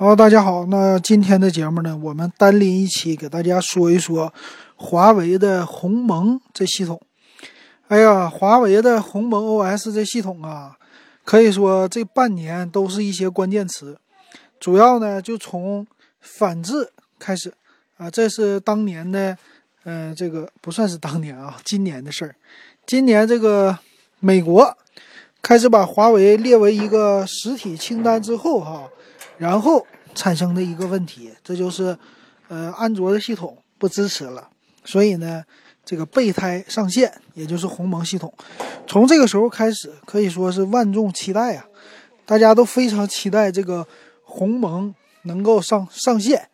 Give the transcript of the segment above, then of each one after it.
好，大家好。那今天的节目呢，我们单拎一期给大家说一说华为的鸿蒙这系统。哎呀，华为的鸿蒙 OS 这系统啊，可以说这半年都是一些关键词。主要呢，就从反制开始啊，这是当年的，嗯，这个不算是当年啊，今年的事儿。今年这个美国开始把华为列为一个实体清单之后，哈。然后产生的一个问题，这就是，呃，安卓的系统不支持了，所以呢，这个备胎上线，也就是鸿蒙系统，从这个时候开始可以说是万众期待啊，大家都非常期待这个鸿蒙能够上上线，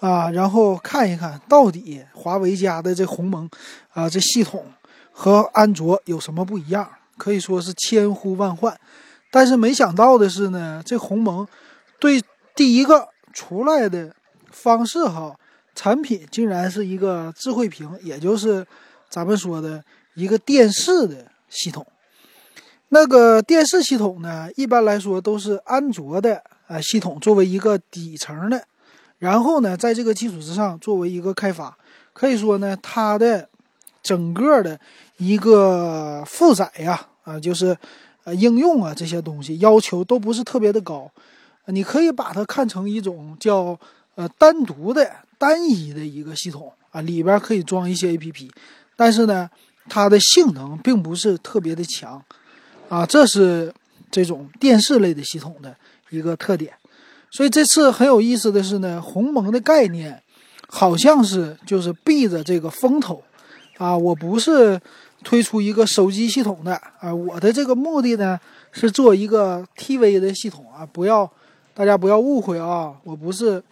啊，然后看一看到底华为家的这鸿蒙啊这系统和安卓有什么不一样，可以说是千呼万唤，但是没想到的是呢，这鸿蒙。对第一个出来的方式哈，产品竟然是一个智慧屏，也就是咱们说的一个电视的系统。那个电视系统呢，一般来说都是安卓的啊系统作为一个底层的，然后呢，在这个基础之上作为一个开发，可以说呢，它的整个的一个负载呀啊，就是呃应用啊这些东西要求都不是特别的高。你可以把它看成一种叫呃单独的单一的一个系统啊，里边可以装一些 A P P，但是呢，它的性能并不是特别的强啊，这是这种电视类的系统的一个特点。所以这次很有意思的是呢，鸿蒙的概念好像是就是避着这个风头啊，我不是推出一个手机系统的啊，我的这个目的呢是做一个 T V 的系统啊，不要。大家不要误会啊，我不是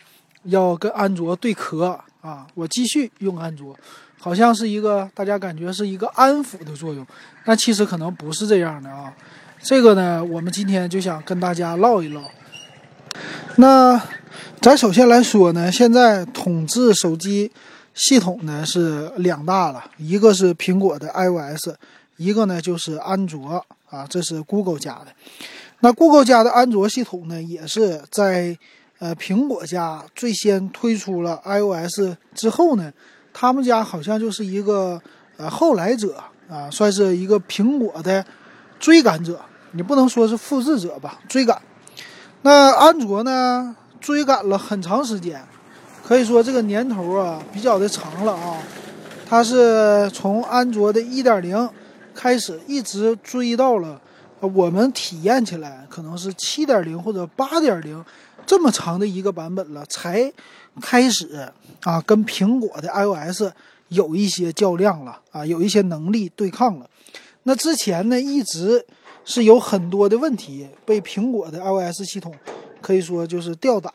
要跟安卓对壳啊，我继续用安卓，好像是一个大家感觉是一个安抚的作用，那其实可能不是这样的啊。这个呢，我们今天就想跟大家唠一唠。那咱首先来说呢，现在统治手机系统呢是两大了，一个是苹果的 iOS，一个呢就是安卓啊，这是 Google 家的。那 Google 家的安卓系统呢，也是在呃苹果家最先推出了 iOS 之后呢，他们家好像就是一个呃后来者啊，算是一个苹果的追赶者，你不能说是复制者吧？追赶。那安卓呢，追赶了很长时间，可以说这个年头啊比较的长了啊，它是从安卓的1.0开始，一直追到了。我们体验起来可能是七点零或者八点零这么长的一个版本了，才开始啊跟苹果的 iOS 有一些较量了啊，有一些能力对抗了。那之前呢，一直是有很多的问题被苹果的 iOS 系统可以说就是吊打，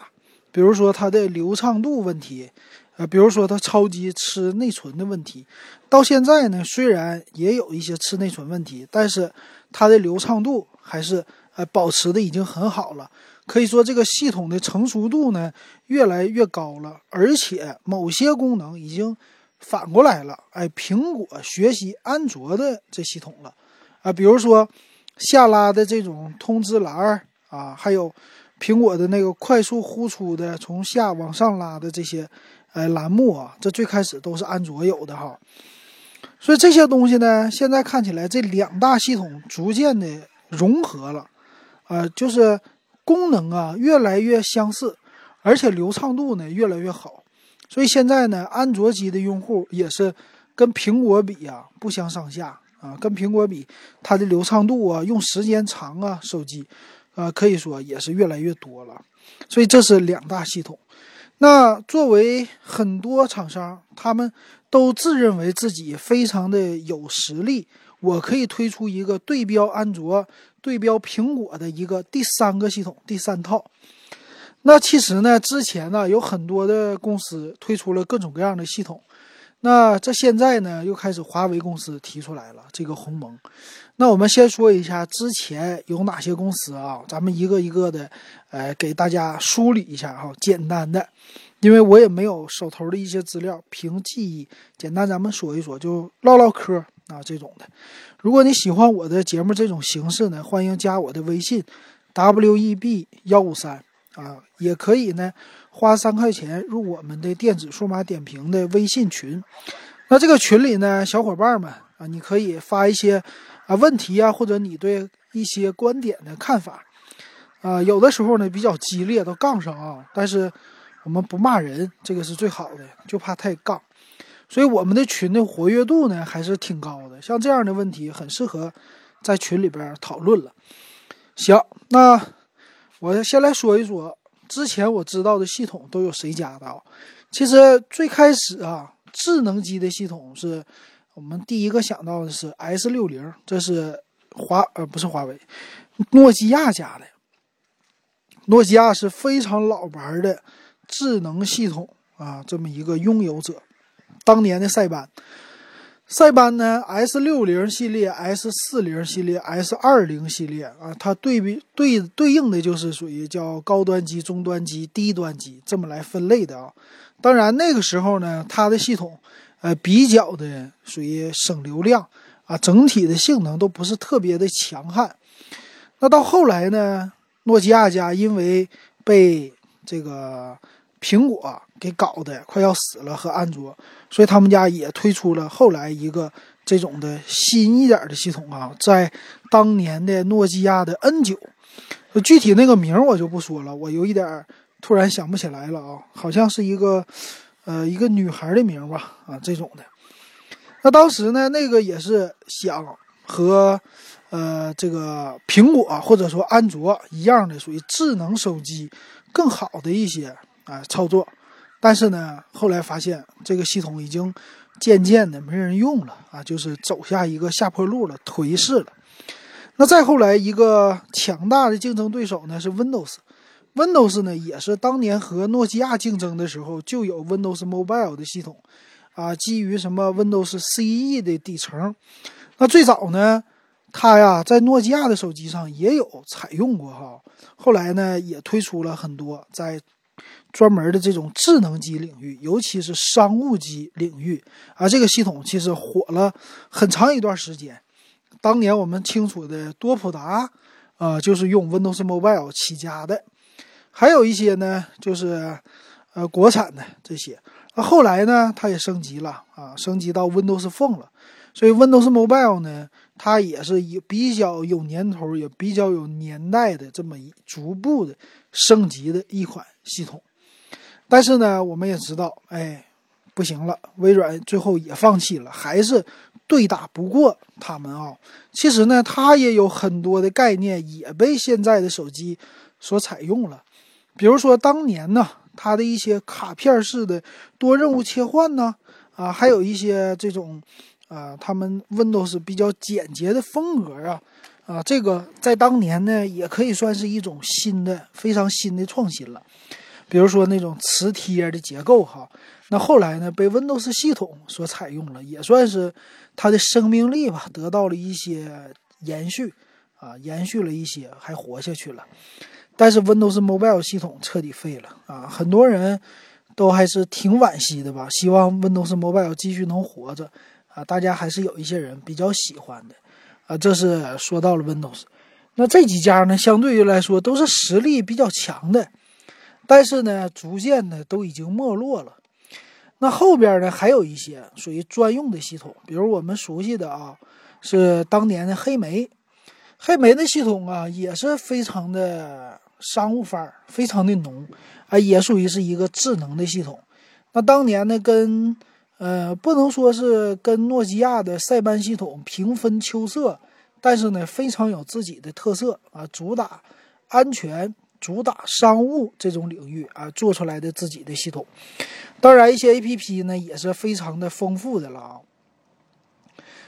比如说它的流畅度问题，呃，比如说它超级吃内存的问题。到现在呢，虽然也有一些吃内存问题，但是。它的流畅度还是呃保持的已经很好了，可以说这个系统的成熟度呢越来越高了，而且某些功能已经反过来了，哎，苹果学习安卓的这系统了，啊，比如说下拉的这种通知栏儿啊，还有苹果的那个快速呼出的从下往上拉的这些呃栏目啊，这最开始都是安卓有的哈。所以这些东西呢，现在看起来这两大系统逐渐的融合了，呃，就是功能啊越来越相似，而且流畅度呢越来越好。所以现在呢，安卓机的用户也是跟苹果比啊不相上下啊，跟苹果比，它的流畅度啊用时间长啊，手机，呃，可以说也是越来越多了。所以这是两大系统。那作为很多厂商，他们。都自认为自己非常的有实力，我可以推出一个对标安卓、对标苹果的一个第三个系统、第三套。那其实呢，之前呢有很多的公司推出了各种各样的系统。那这现在呢又开始华为公司提出来了这个鸿蒙。那我们先说一下之前有哪些公司啊？咱们一个一个的，呃，给大家梳理一下哈，简单的。因为我也没有手头的一些资料，凭记忆简单咱们说一说，就唠唠嗑啊这种的。如果你喜欢我的节目这种形式呢，欢迎加我的微信，w e b 幺五三啊，也可以呢花三块钱入我们的电子数码点评的微信群。那这个群里呢，小伙伴们啊，你可以发一些啊问题啊，或者你对一些观点的看法啊，有的时候呢比较激烈，都杠上啊。但是我们不骂人，这个是最好的，就怕太杠。所以我们的群的活跃度呢还是挺高的，像这样的问题很适合在群里边讨论了。行，那我先来说一说之前我知道的系统都有谁家的啊？其实最开始啊，智能机的系统是我们第一个想到的是 S 六零，这是华呃不是华为，诺基亚家的。诺基亚是非常老牌的智能系统啊，这么一个拥有者。当年的塞班，塞班呢，S 六零系列、S 四零系列、S 二零系列啊，它对比对对应的就是属于叫高端机、中端机、低端机这么来分类的啊。当然那个时候呢，它的系统呃比较的属于省流量啊，整体的性能都不是特别的强悍。那到后来呢，诺基亚家因为被这个。苹果给搞的快要死了，和安卓，所以他们家也推出了后来一个这种的新一点的系统啊，在当年的诺基亚的 N 九，具体那个名我就不说了，我有一点突然想不起来了啊，好像是一个呃一个女孩的名吧啊这种的。那当时呢，那个也是想和呃这个苹果或者说安卓一样的，属于智能手机更好的一些。啊，操作，但是呢，后来发现这个系统已经渐渐的没人用了啊，就是走下一个下坡路了，颓势了。那再后来，一个强大的竞争对手呢是 Windows，Windows 呢也是当年和诺基亚竞争的时候就有 Windows Mobile 的系统啊，基于什么 Windows CE 的底层。那最早呢，它呀在诺基亚的手机上也有采用过哈，后来呢也推出了很多在。专门的这种智能机领域，尤其是商务机领域啊，这个系统其实火了很长一段时间。当年我们清楚的多普达啊，就是用 Windows Mobile 起家的，还有一些呢，就是呃国产的这些。那后来呢，它也升级了啊，升级到 Windows Phone 了。所以 Windows Mobile 呢，它也是有比较有年头，也比较有年代的这么一逐步的升级的一款系统。但是呢，我们也知道，哎，不行了，微软最后也放弃了，还是对打不过他们啊。其实呢，它也有很多的概念也被现在的手机所采用了，比如说当年呢，它的一些卡片式的多任务切换呢，啊，还有一些这种，啊，他们 Windows 比较简洁的风格啊，啊，这个在当年呢，也可以算是一种新的、非常新的创新了。比如说那种磁贴的结构哈，那后来呢被 Windows 系统所采用了，也算是它的生命力吧，得到了一些延续啊，延续了一些，还活下去了。但是 Windows Mobile 系统彻底废了啊，很多人都还是挺惋惜的吧，希望 Windows Mobile 继续能活着啊，大家还是有一些人比较喜欢的啊。这是说到了 Windows，那这几家呢，相对于来说都是实力比较强的。但是呢，逐渐的都已经没落了。那后边呢，还有一些属于专用的系统，比如我们熟悉的啊，是当年的黑莓。黑莓的系统啊，也是非常的商务范儿，非常的浓啊，也属于是一个智能的系统。那当年呢，跟呃，不能说是跟诺基亚的塞班系统平分秋色，但是呢，非常有自己的特色啊，主打安全。主打商务这种领域啊，做出来的自己的系统，当然一些 A P P 呢也是非常的丰富的了啊。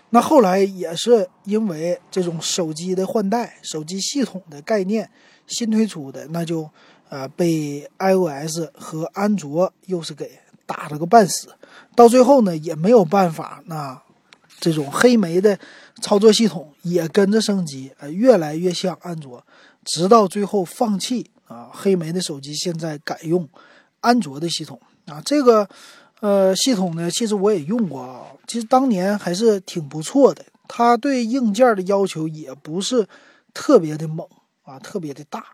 那后来也是因为这种手机的换代、手机系统的概念新推出的，那就呃被 I O S 和安卓又是给打了个半死，到最后呢也没有办法，那这种黑莓的操作系统也跟着升级，呃越来越像安卓。直到最后放弃啊，黑莓的手机现在改用安卓的系统。啊，这个呃系统呢，其实我也用过啊，其实当年还是挺不错的。它对硬件的要求也不是特别的猛啊，特别的大，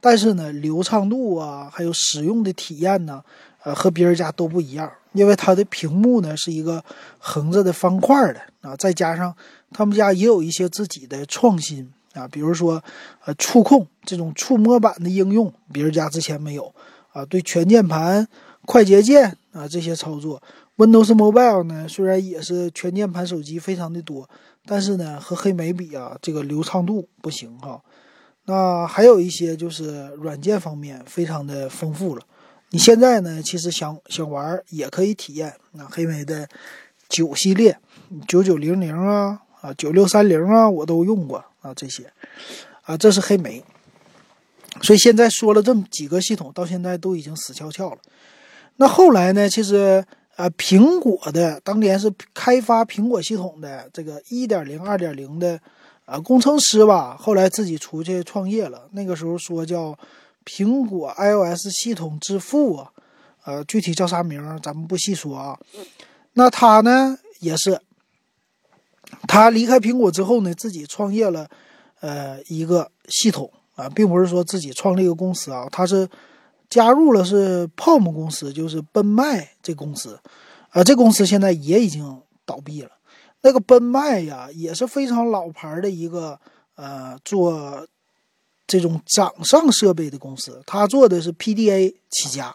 但是呢，流畅度啊，还有使用的体验呢，呃，和别人家都不一样，因为它的屏幕呢是一个横着的方块的啊，再加上他们家也有一些自己的创新啊，比如说呃触控这种触摸板的应用，别人家之前没有啊，对全键盘、快捷键啊这些操作，Windows Mobile 呢虽然也是全键盘手机非常的多，但是呢和黑莓比啊，这个流畅度不行哈。那还有一些就是软件方面非常的丰富了。你现在呢，其实想想玩也可以体验。那黑莓的九系列，九九零零啊啊九六三零啊，我都用过啊这些啊，这是黑莓。所以现在说了这么几个系统，到现在都已经死翘翘了。那后来呢，其实啊，苹果的当年是开发苹果系统的这个一点零、二点零的。啊，工程师吧，后来自己出去创业了。那个时候说叫苹果 iOS 系统之父啊，呃，具体叫啥名咱们不细说啊。那他呢，也是他离开苹果之后呢，自己创业了，呃，一个系统啊，并不是说自己创立一个公司啊，他是加入了是 POM 公司，就是奔迈这公司，啊，这公司现在也已经倒闭了。那个奔迈呀，也是非常老牌的一个呃做这种掌上设备的公司，他做的是 PDA 起家。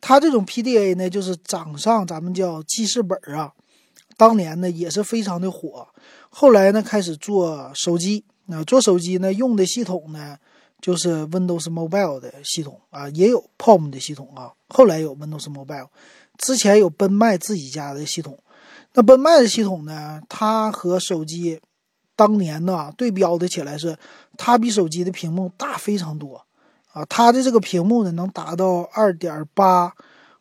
他这种 PDA 呢，就是掌上，咱们叫记事本啊。当年呢也是非常的火。后来呢开始做手机，那做手机呢用的系统呢就是 Windows Mobile 的系统啊，也有 POM 的系统啊。后来有 Windows Mobile，之前有奔迈自己家的系统。那奔迈的系统呢？它和手机当年呢对标的起来是，它比手机的屏幕大非常多啊！它的这个屏幕呢能达到二点八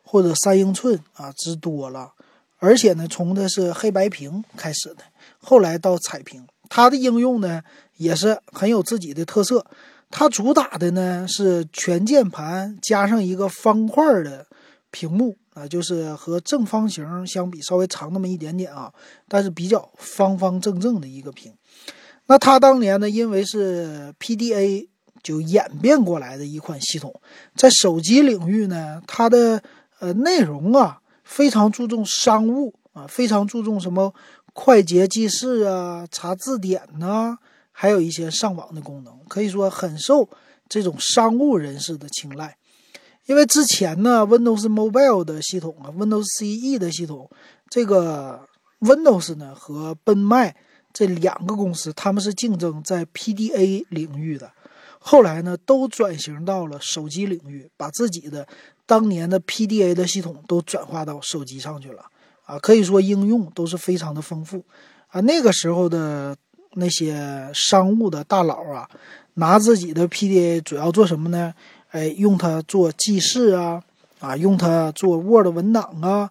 或者三英寸啊之多了，而且呢从的是黑白屏开始的，后来到彩屏，它的应用呢也是很有自己的特色。它主打的呢是全键盘加上一个方块的屏幕。啊，就是和正方形相比稍微长那么一点点啊，但是比较方方正正的一个屏。那它当年呢，因为是 PDA 就演变过来的一款系统，在手机领域呢，它的呃内容啊非常注重商务啊，非常注重什么快捷记事啊、查字典呐，还有一些上网的功能，可以说很受这种商务人士的青睐。因为之前呢，Windows Mobile 的系统啊，Windows CE 的系统，这个 Windows 呢和奔迈这两个公司，他们是竞争在 PDA 领域的。后来呢，都转型到了手机领域，把自己的当年的 PDA 的系统都转化到手机上去了啊，可以说应用都是非常的丰富啊。那个时候的那些商务的大佬啊，拿自己的 PDA 主要做什么呢？哎，用它做记事啊，啊，用它做 Word 文档啊，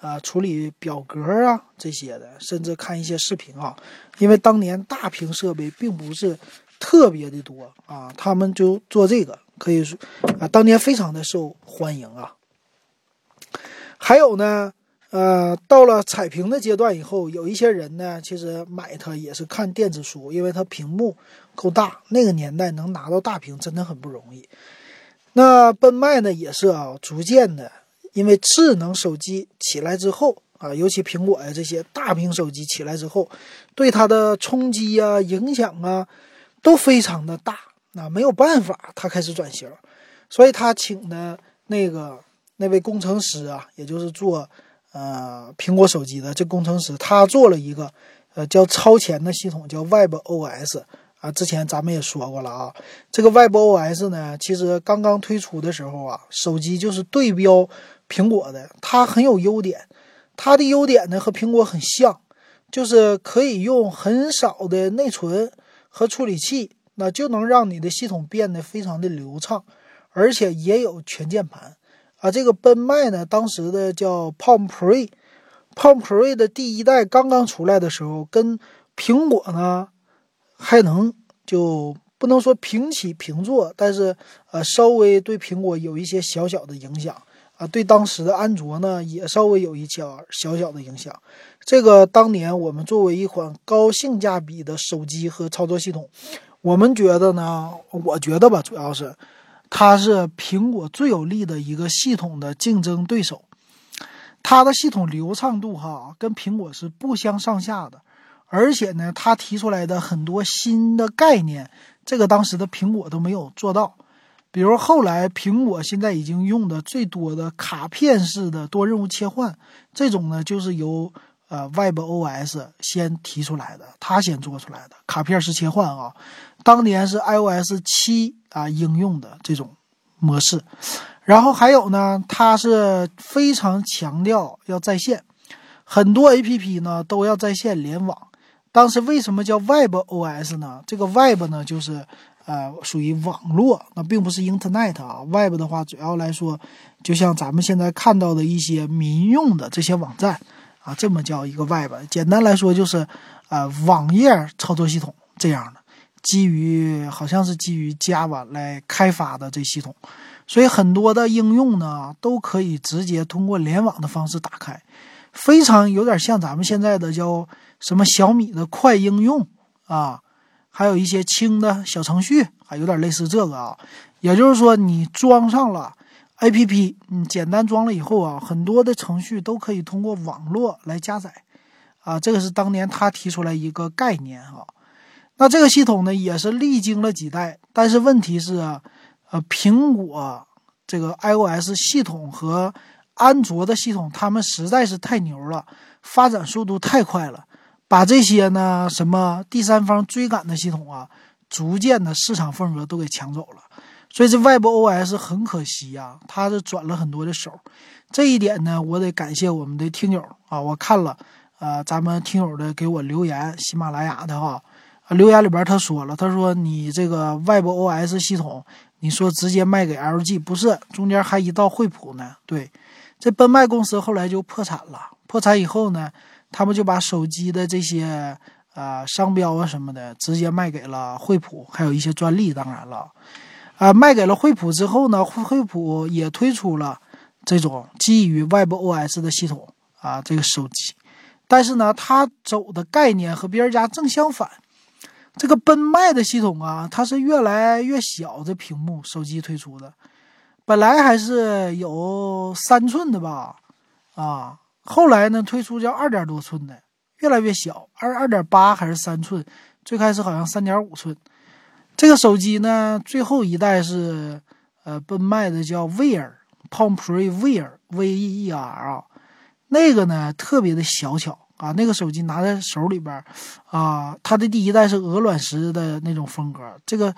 啊，处理表格啊这些的，甚至看一些视频啊。因为当年大屏设备并不是特别的多啊，他们就做这个，可以说啊，当年非常的受欢迎啊。还有呢，呃，到了彩屏的阶段以后，有一些人呢，其实买它也是看电子书，因为它屏幕够大。那个年代能拿到大屏真的很不容易。那奔迈呢也是啊，逐渐的，因为智能手机起来之后啊，尤其苹果呀这些大屏手机起来之后，对它的冲击啊、影响啊，都非常的大。那没有办法，他开始转型，所以他请的那个那位工程师啊，也就是做呃苹果手机的这工程师，他做了一个呃叫超前的系统，叫 Web OS。啊，之前咱们也说过了啊，这个 Web OS 呢，其实刚刚推出的时候啊，手机就是对标苹果的，它很有优点。它的优点呢和苹果很像，就是可以用很少的内存和处理器，那就能让你的系统变得非常的流畅，而且也有全键盘。啊，这个奔迈呢，当时的叫 Palm Pre，Palm Pre 的第一代刚刚出来的时候，跟苹果呢。还能就不能说平起平坐，但是呃，稍微对苹果有一些小小的影响啊，对当时的安卓呢也稍微有一些小小的影响。这个当年我们作为一款高性价比的手机和操作系统，我们觉得呢，我觉得吧，主要是，它是苹果最有力的一个系统的竞争对手。它的系统流畅度哈，跟苹果是不相上下的。而且呢，它提出来的很多新的概念，这个当时的苹果都没有做到。比如后来苹果现在已经用的最多的卡片式的多任务切换，这种呢就是由呃 WebOS 先提出来的，它先做出来的卡片式切换啊。当年是 iOS 七啊应用的这种模式。然后还有呢，它是非常强调要在线，很多 APP 呢都要在线联网。当时为什么叫 WebOS 呢？这个 Web 呢就是。呃，属于网络，那并不是 Internet 啊。Web 的话，主要来说，就像咱们现在看到的一些民用的这些网站啊，这么叫一个 Web。简单来说，就是呃网页操作系统这样的，基于好像是基于 Java 来开发的这系统，所以很多的应用呢都可以直接通过联网的方式打开，非常有点像咱们现在的叫什么小米的快应用啊。还有一些轻的小程序，还有点类似这个啊，也就是说，你装上了 APP，你简单装了以后啊，很多的程序都可以通过网络来加载，啊，这个是当年他提出来一个概念啊。那这个系统呢，也是历经了几代，但是问题是，呃，苹果这个 iOS 系统和安卓的系统，他们实在是太牛了，发展速度太快了。把这些呢什么第三方追赶的系统啊，逐渐的市场份额都给抢走了，所以这 WebOS 很可惜呀，它是转了很多的手。这一点呢，我得感谢我们的听友啊，我看了，呃，咱们听友的给我留言，喜马拉雅的哈，留言里边他说了，他说你这个 WebOS 系统，你说直接卖给 LG 不是，中间还一道惠普呢。对，这奔迈公司后来就破产了，破产以后呢。他们就把手机的这些呃商标啊什么的直接卖给了惠普，还有一些专利，当然了，啊，卖给了惠普之后呢，惠普也推出了这种基于 WebOS 的系统啊，这个手机，但是呢，它走的概念和别人家正相反，这个奔迈的系统啊，它是越来越小的屏幕手机推出的，本来还是有三寸的吧，啊。后来呢，推出叫二点多寸的，越来越小，二二点八还是三寸，最开始好像三点五寸。这个手机呢，最后一代是呃奔迈的叫 Wear Palm Pre Wear V E E R 啊，那个呢特别的小巧啊，那个手机拿在手里边啊，它的第一代是鹅卵石的那种风格，这个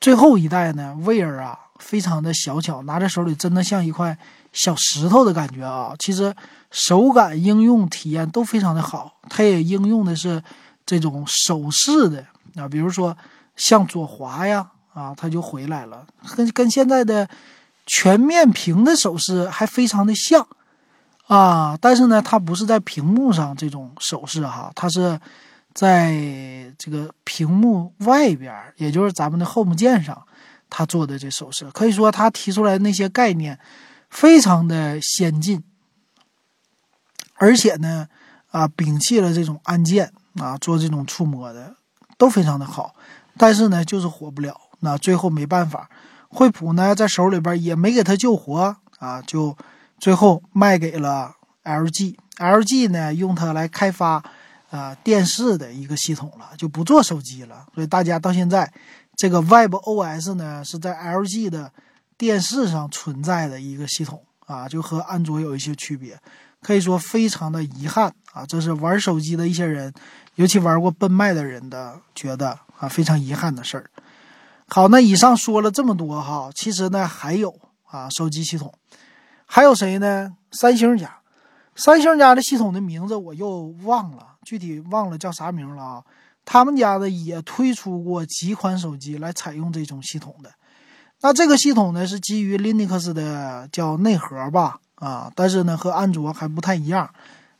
最后一代呢 Wear 啊，非常的小巧，拿在手里真的像一块。小石头的感觉啊，其实手感、应用体验都非常的好。它也应用的是这种手势的啊，比如说向左滑呀，啊，它就回来了，跟跟现在的全面屏的手势还非常的像啊。但是呢，它不是在屏幕上这种手势哈，它是在这个屏幕外边，也就是咱们的 Home 键上，它做的这手势。可以说，它提出来那些概念。非常的先进，而且呢，啊，摒弃了这种按键啊，做这种触摸的都非常的好，但是呢，就是火不了。那最后没办法，惠普呢在手里边也没给他救活啊，就最后卖给了 LG。LG 呢用它来开发啊电视的一个系统了，就不做手机了。所以大家到现在，这个 WebOS 呢是在 LG 的。电视上存在的一个系统啊，就和安卓有一些区别，可以说非常的遗憾啊。这是玩手机的一些人，尤其玩过奔迈的人的觉得啊非常遗憾的事儿。好，那以上说了这么多哈，其实呢还有啊手机系统，还有谁呢？三星家，三星家的系统的名字我又忘了，具体忘了叫啥名了啊。他们家的也推出过几款手机来采用这种系统的。那这个系统呢是基于 Linux 的，叫内核吧，啊，但是呢和安卓还不太一样，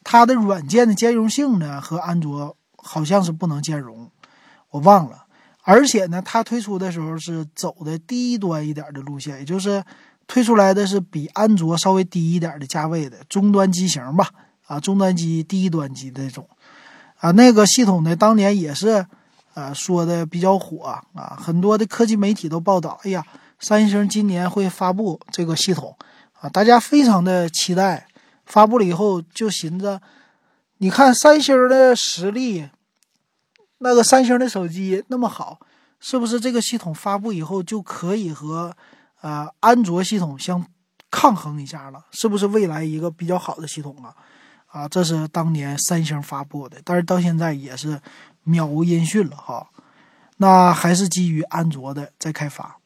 它的软件的兼容性呢和安卓好像是不能兼容，我忘了。而且呢，它推出的时候是走的低端一点的路线，也就是推出来的是比安卓稍微低一点的价位的中端机型吧，啊，中端机、低端机这种，啊，那个系统呢当年也是，呃，说的比较火啊，很多的科技媒体都报道，哎呀。三星今年会发布这个系统啊，大家非常的期待。发布了以后就寻思，你看三星的实力，那个三星的手机那么好，是不是这个系统发布以后就可以和呃安卓系统相抗衡一下了？是不是未来一个比较好的系统啊？啊，这是当年三星发布的，但是到现在也是渺无音讯了哈。那还是基于安卓的在开发，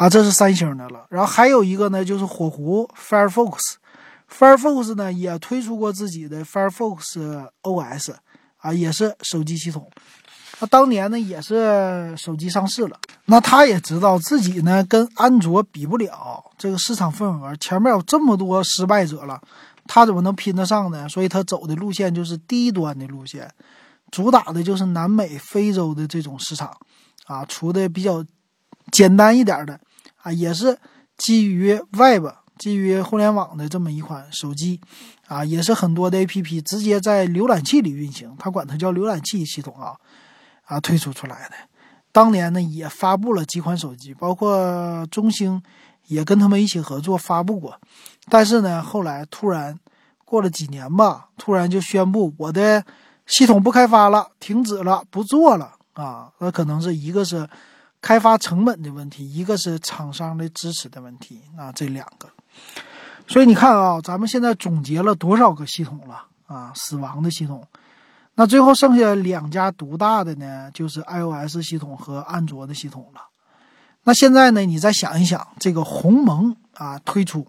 啊，这是三星的了。然后还有一个呢，就是火狐 Firefox，Firefox 呢也推出过自己的 Firefox OS，啊，也是手机系统。那当年呢也是手机上市了，那他也知道自己呢跟安卓比不了这个市场份额，前面有这么多失败者了，他怎么能拼得上呢？所以他走的路线就是低端的路线。主打的就是南美、非洲的这种市场，啊，出的比较简单一点的，啊，也是基于 Web、基于互联网的这么一款手机，啊，也是很多的 APP 直接在浏览器里运行，它管它叫浏览器系统啊，啊，推出出来的。当年呢也发布了几款手机，包括中兴也跟他们一起合作发布过，但是呢后来突然过了几年吧，突然就宣布我的。系统不开发了，停止了，不做了啊！那可能是一个是开发成本的问题，一个是厂商的支持的问题啊，这两个。所以你看啊，咱们现在总结了多少个系统了啊？死亡的系统，那最后剩下两家独大的呢，就是 iOS 系统和安卓的系统了。那现在呢，你再想一想，这个鸿蒙啊推出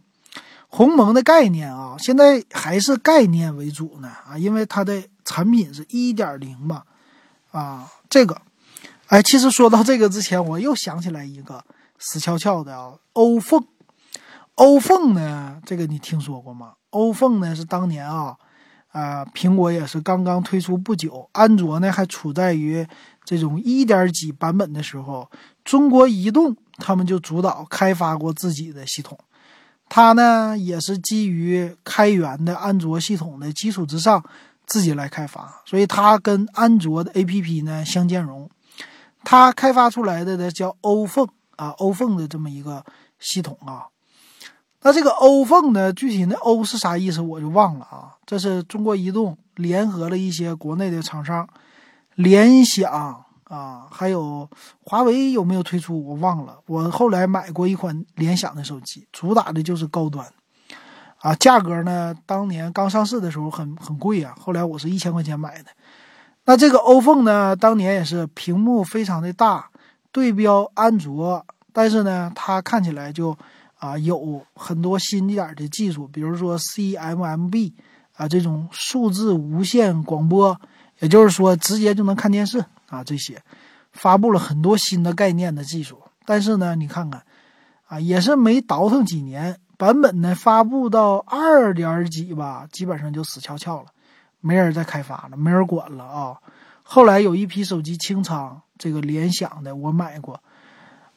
鸿蒙的概念啊，现在还是概念为主呢啊，因为它的。产品是一点零嘛，啊，这个，哎，其实说到这个之前，我又想起来一个死翘翘的啊，欧凤，欧凤呢，这个你听说过吗？欧凤呢是当年啊，啊，苹果也是刚刚推出不久，安卓呢还处在于这种一点几版本的时候，中国移动他们就主导开发过自己的系统，它呢也是基于开源的安卓系统的基础之上。自己来开发，所以它跟安卓的 APP 呢相兼容。它开发出来的呢叫欧凤啊，欧凤的这么一个系统啊。那这个欧凤呢，具体那欧是啥意思我就忘了啊。这是中国移动联合了一些国内的厂商，联想啊，还有华为有没有推出我忘了。我后来买过一款联想的手机，主打的就是高端。啊，价格呢？当年刚上市的时候很很贵啊，后来我是一千块钱买的。那这个欧凤呢，当年也是屏幕非常的大，对标安卓，但是呢，它看起来就啊有很多新一点的技术，比如说 CMMB 啊这种数字无线广播，也就是说直接就能看电视啊这些，发布了很多新的概念的技术。但是呢，你看看啊，也是没倒腾几年。版本呢发布到二点几吧，基本上就死翘翘了，没人再开发了，没人管了啊。后来有一批手机清仓，这个联想的我买过，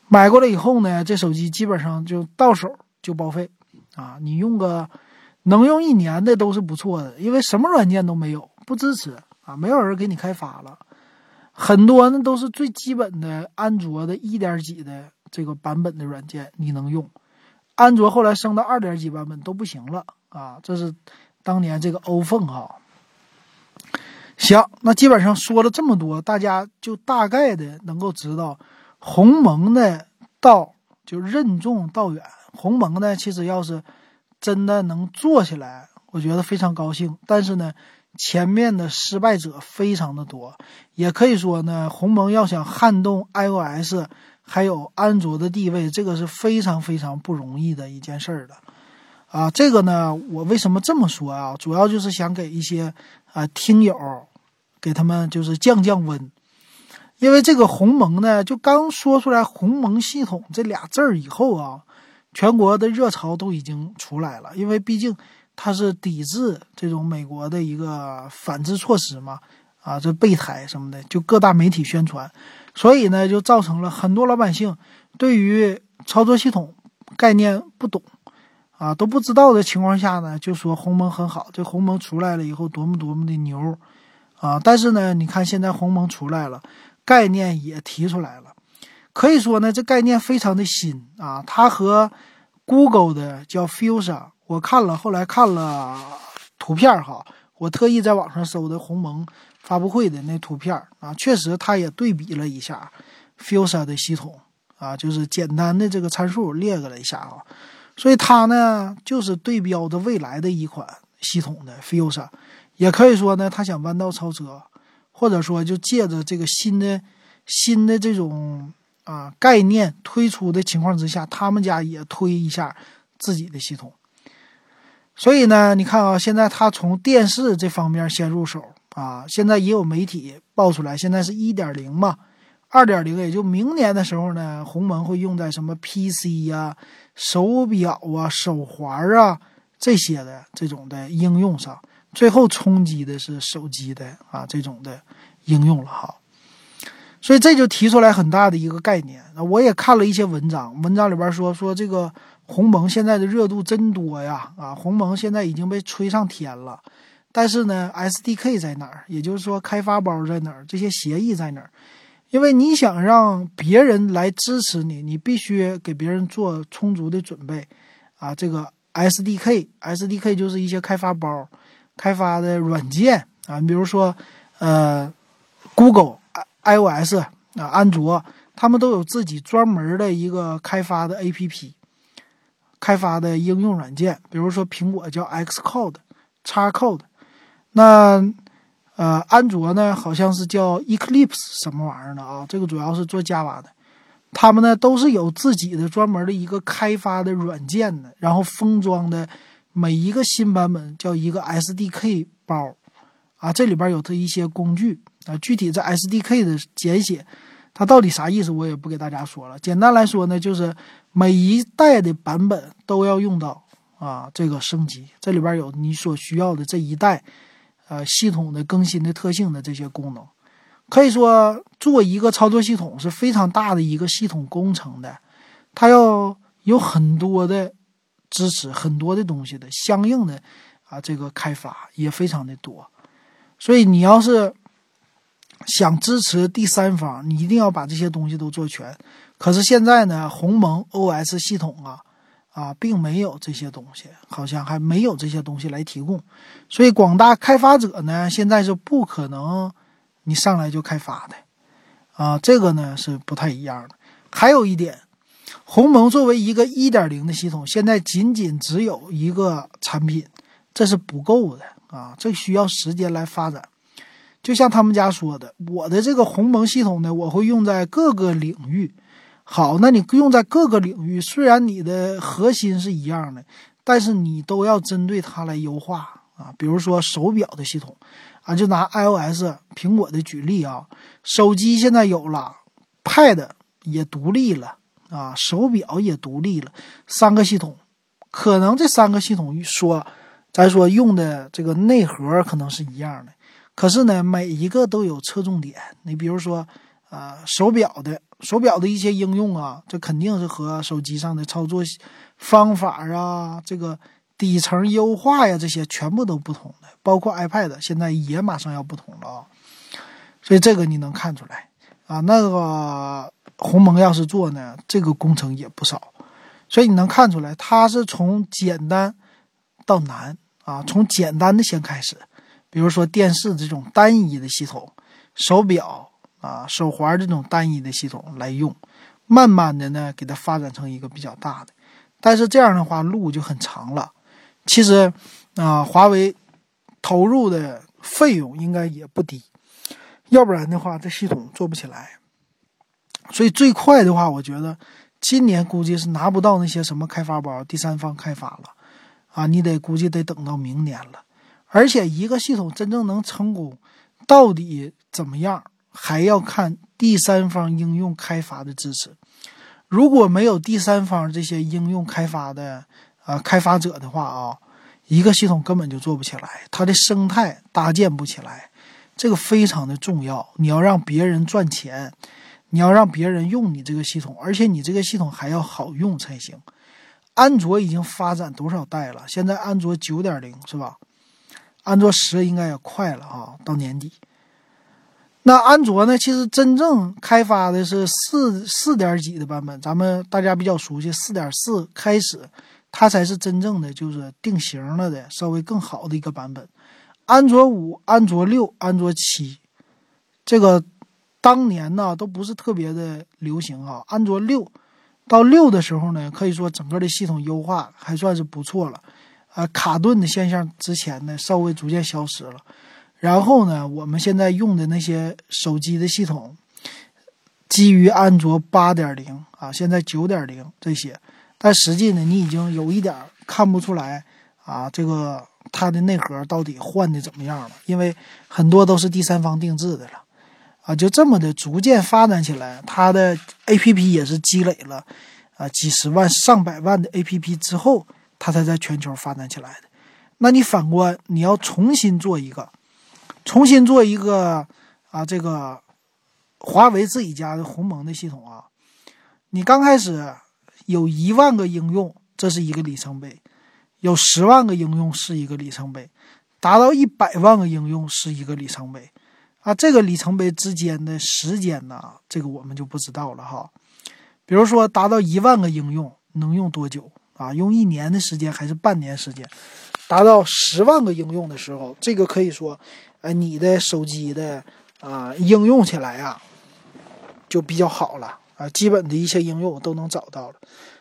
买过了以后呢，这手机基本上就到手就报废啊。你用个能用一年的都是不错的，因为什么软件都没有，不支持啊，没有人给你开发了。很多呢都是最基本的安卓的一点几的这个版本的软件你能用。安卓后来升到二点几版本都不行了啊！这是当年这个欧凤哈。行，那基本上说了这么多，大家就大概的能够知道鸿蒙的道就任重道远。鸿蒙呢，其实要是真的能做起来，我觉得非常高兴。但是呢，前面的失败者非常的多，也可以说呢，鸿蒙要想撼动 iOS。还有安卓的地位，这个是非常非常不容易的一件事儿的，啊，这个呢，我为什么这么说啊？主要就是想给一些啊听友，给他们就是降降温，因为这个鸿蒙呢，就刚说出来“鸿蒙系统”这俩字儿以后啊，全国的热潮都已经出来了，因为毕竟它是抵制这种美国的一个反制措施嘛，啊，这备胎什么的，就各大媒体宣传。所以呢，就造成了很多老百姓对于操作系统概念不懂，啊都不知道的情况下呢，就说鸿蒙很好，这鸿蒙出来了以后多么多么的牛，啊！但是呢，你看现在鸿蒙出来了，概念也提出来了，可以说呢，这概念非常的新啊。它和 Google 的叫 Fusion，我看了，后来看了图片哈，我特意在网上搜的鸿蒙发布会的那图片啊，确实它也对比了一下 Fusion 的系统啊，就是简单的这个参数列了一下啊。所以它呢，就是对标的未来的一款系统的 Fusa，也可以说呢，它想弯道超车，或者说就借着这个新的新的这种。啊，概念推出的情况之下，他们家也推一下自己的系统。所以呢，你看啊，现在他从电视这方面先入手啊。现在也有媒体爆出来，现在是一点零嘛，二点零也就明年的时候呢，鸿蒙会用在什么 PC 呀、手表啊、手环啊这些的这种的应用上。最后冲击的是手机的啊这种的应用了哈。所以这就提出来很大的一个概念。那我也看了一些文章，文章里边说说这个鸿蒙现在的热度真多呀，啊，鸿蒙现在已经被吹上天了。但是呢，SDK 在哪儿？也就是说，开发包在哪儿？这些协议在哪儿？因为你想让别人来支持你，你必须给别人做充足的准备啊。这个 SDK，SDK 就是一些开发包、开发的软件啊，比如说呃，Google。iOS 啊，安卓，他们都有自己专门的一个开发的 APP，开发的应用软件。比如说苹果叫 Xcode、Xcode，那呃，安卓呢好像是叫 Eclipse 什么玩意儿的啊？这个主要是做 Java 的。他们呢都是有自己的专门的一个开发的软件的，然后封装的每一个新版本叫一个 SDK 包啊，这里边有它一些工具。啊，具体这 SDK 的简写，它到底啥意思，我也不给大家说了。简单来说呢，就是每一代的版本都要用到啊这个升级，这里边有你所需要的这一代，呃系统的更新的特性的这些功能。可以说，做一个操作系统是非常大的一个系统工程的，它要有很多的支持，很多的东西的相应的啊这个开发也非常的多。所以你要是。想支持第三方，你一定要把这些东西都做全。可是现在呢，鸿蒙 OS 系统啊，啊，并没有这些东西，好像还没有这些东西来提供。所以广大开发者呢，现在是不可能你上来就开发的，啊，这个呢是不太一样的。还有一点，鸿蒙作为一个1.0的系统，现在仅仅只有一个产品，这是不够的啊，这需要时间来发展。就像他们家说的，我的这个鸿蒙系统呢，我会用在各个领域。好，那你用在各个领域，虽然你的核心是一样的，但是你都要针对它来优化啊。比如说手表的系统啊，就拿 iOS 苹果的举例啊，手机现在有了，Pad 也独立了啊，手表也独立了，三个系统，可能这三个系统说，咱说用的这个内核可能是一样的。可是呢，每一个都有侧重点。你比如说，啊，手表的手表的一些应用啊，这肯定是和手机上的操作方法啊，这个底层优化呀，这些全部都不同的。包括 iPad 现在也马上要不同了啊。所以这个你能看出来啊，那个鸿蒙要是做呢，这个工程也不少。所以你能看出来，它是从简单到难啊，从简单的先开始。比如说电视这种单一的系统，手表啊、手环这种单一的系统来用，慢慢的呢给它发展成一个比较大的，但是这样的话路就很长了。其实啊，华为投入的费用应该也不低，要不然的话这系统做不起来。所以最快的话，我觉得今年估计是拿不到那些什么开发包，第三方开发了啊，你得估计得等到明年了。而且一个系统真正能成功，到底怎么样，还要看第三方应用开发的支持。如果没有第三方这些应用开发的啊开发者的话啊，一个系统根本就做不起来，它的生态搭建不起来。这个非常的重要。你要让别人赚钱，你要让别人用你这个系统，而且你这个系统还要好用才行。安卓已经发展多少代了？现在安卓九点零是吧？安卓十应该也快了啊，到年底。那安卓呢？其实真正开发的是四四点几的版本，咱们大家比较熟悉四点四开始，它才是真正的就是定型了的，稍微更好的一个版本。安卓五、安卓六、安卓七，这个当年呢都不是特别的流行啊。安卓六到六的时候呢，可以说整个的系统优化还算是不错了，啊，卡顿的现象之前呢稍微逐渐消失了。然后呢，我们现在用的那些手机的系统，基于安卓八点零啊，现在九点零这些，但实际呢，你已经有一点看不出来啊，这个它的内核到底换的怎么样了？因为很多都是第三方定制的了，啊，就这么的逐渐发展起来，它的 A P P 也是积累了啊几十万、上百万的 A P P 之后，它才在全球发展起来的。那你反观，你要重新做一个。重新做一个啊，这个华为自己家的鸿蒙的系统啊，你刚开始有一万个应用，这是一个里程碑；有十万个应用是一个里程碑；达到一百万个应用是一个里程碑。啊，这个里程碑之间的时间呢，这个我们就不知道了哈。比如说达到一万个应用能用多久啊？用一年的时间还是半年时间？达到十万个应用的时候，这个可以说。哎，你的手机的啊应用起来啊就比较好了啊，基本的一些应用都能找到了。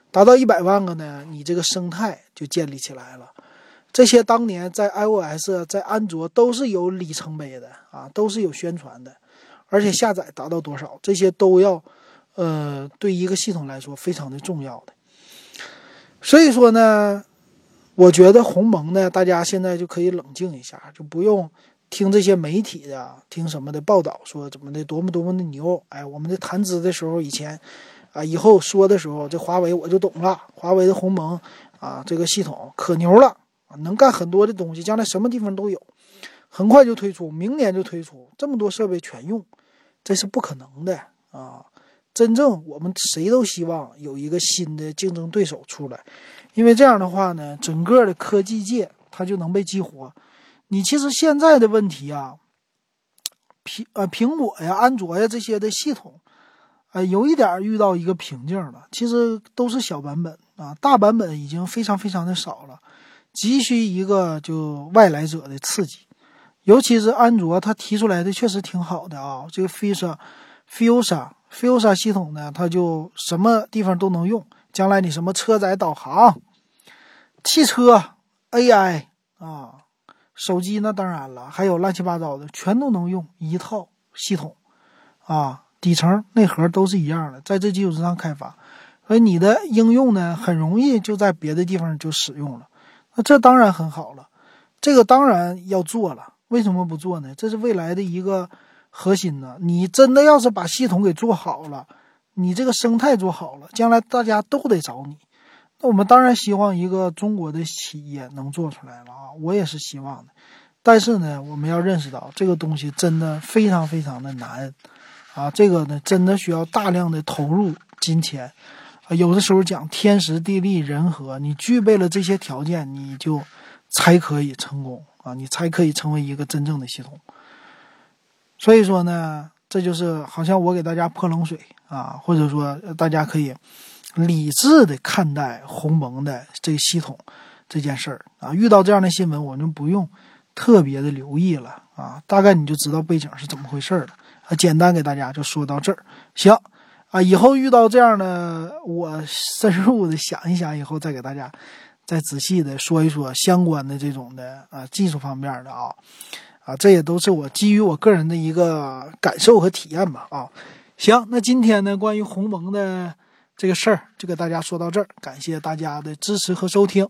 达到一百万个呢，你这个生态就建立起来了。这些当年在 iOS、在安卓都是有里程碑的啊，都是有宣传的，而且下载达到多少，这些都要呃对一个系统来说非常的重要的。所以说呢，我觉得鸿蒙呢，大家现在就可以冷静一下，就不用。听这些媒体的，听什么的报道说怎么的多么多么的牛，哎，我们在谈资的时候以前，啊，以后说的时候，这华为我就懂了，华为的鸿蒙啊，这个系统可牛了，能干很多的东西，将来什么地方都有，很快就推出，明年就推出，这么多设备全用，这是不可能的啊！真正我们谁都希望有一个新的竞争对手出来，因为这样的话呢，整个的科技界它就能被激活。你其实现在的问题啊，苹呃苹果呀、安卓呀这些的系统，呃有一点遇到一个瓶颈了。其实都是小版本啊，大版本已经非常非常的少了，急需一个就外来者的刺激。尤其是安卓，它提出来的确实挺好的啊，这个 Fusa、Fusa、Fusa 系统呢，它就什么地方都能用。将来你什么车载导航、汽车 AI 啊。手机那当然了，还有乱七八糟的，全都能用一套系统，啊，底层内核都是一样的，在这基础之上开发，所以你的应用呢，很容易就在别的地方就使用了，那这当然很好了，这个当然要做了，为什么不做呢？这是未来的一个核心呢。你真的要是把系统给做好了，你这个生态做好了，将来大家都得找你。那我们当然希望一个中国的企业能做出来了啊，我也是希望的。但是呢，我们要认识到这个东西真的非常非常的难，啊，这个呢真的需要大量的投入金钱，啊，有的时候讲天时地利人和，你具备了这些条件，你就才可以成功啊，你才可以成为一个真正的系统。所以说呢，这就是好像我给大家泼冷水啊，或者说大家可以。理智的看待鸿蒙的这个系统这件事儿啊，遇到这样的新闻，我们不用特别的留意了啊，大概你就知道背景是怎么回事儿了啊。简单给大家就说到这儿，行啊，以后遇到这样的，我深入的想一想，以后再给大家再仔细的说一说相关的这种的啊技术方面的啊啊，这也都是我基于我个人的一个感受和体验吧啊。行，那今天呢，关于鸿蒙的。这个事儿就给大家说到这儿，感谢大家的支持和收听。